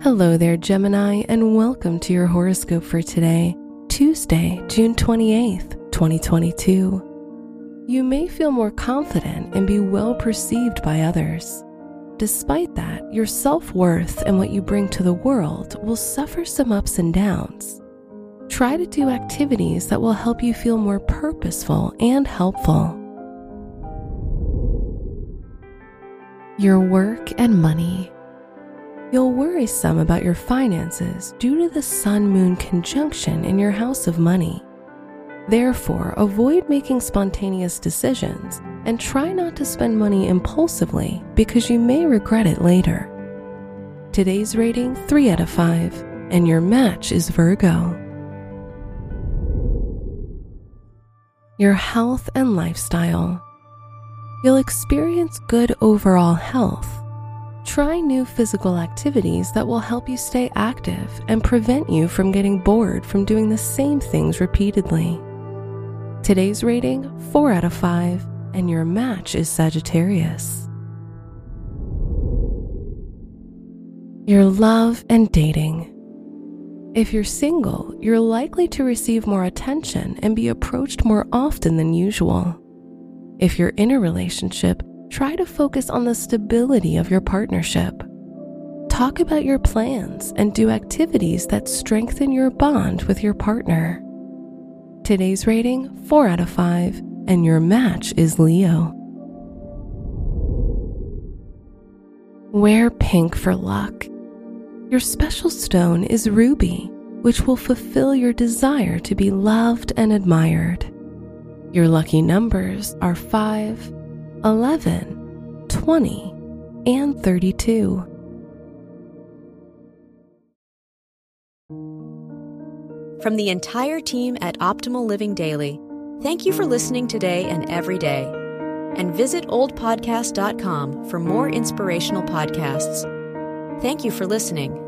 Hello there, Gemini, and welcome to your horoscope for today, Tuesday, June 28th, 2022. You may feel more confident and be well perceived by others. Despite that, your self worth and what you bring to the world will suffer some ups and downs. Try to do activities that will help you feel more purposeful and helpful. Your work and money. You'll worry some about your finances due to the Sun Moon conjunction in your house of money. Therefore, avoid making spontaneous decisions and try not to spend money impulsively because you may regret it later. Today's rating 3 out of 5, and your match is Virgo. Your health and lifestyle. You'll experience good overall health Try new physical activities that will help you stay active and prevent you from getting bored from doing the same things repeatedly. Today's rating 4 out of 5, and your match is Sagittarius. Your love and dating. If you're single, you're likely to receive more attention and be approached more often than usual. If you're in a relationship, try to focus on the stability of your partnership. Talk about your plans and do activities that strengthen your bond with your partner. Today's rating 4 out of 5, and your match is Leo. Wear pink for luck. Your special stone is ruby, which will fulfill your desire to be loved and admired. Your lucky numbers are 5, 11, 20, and 32. From the entire team at Optimal Living Daily, thank you for listening today and every day. And visit oldpodcast.com for more inspirational podcasts. Thank you for listening.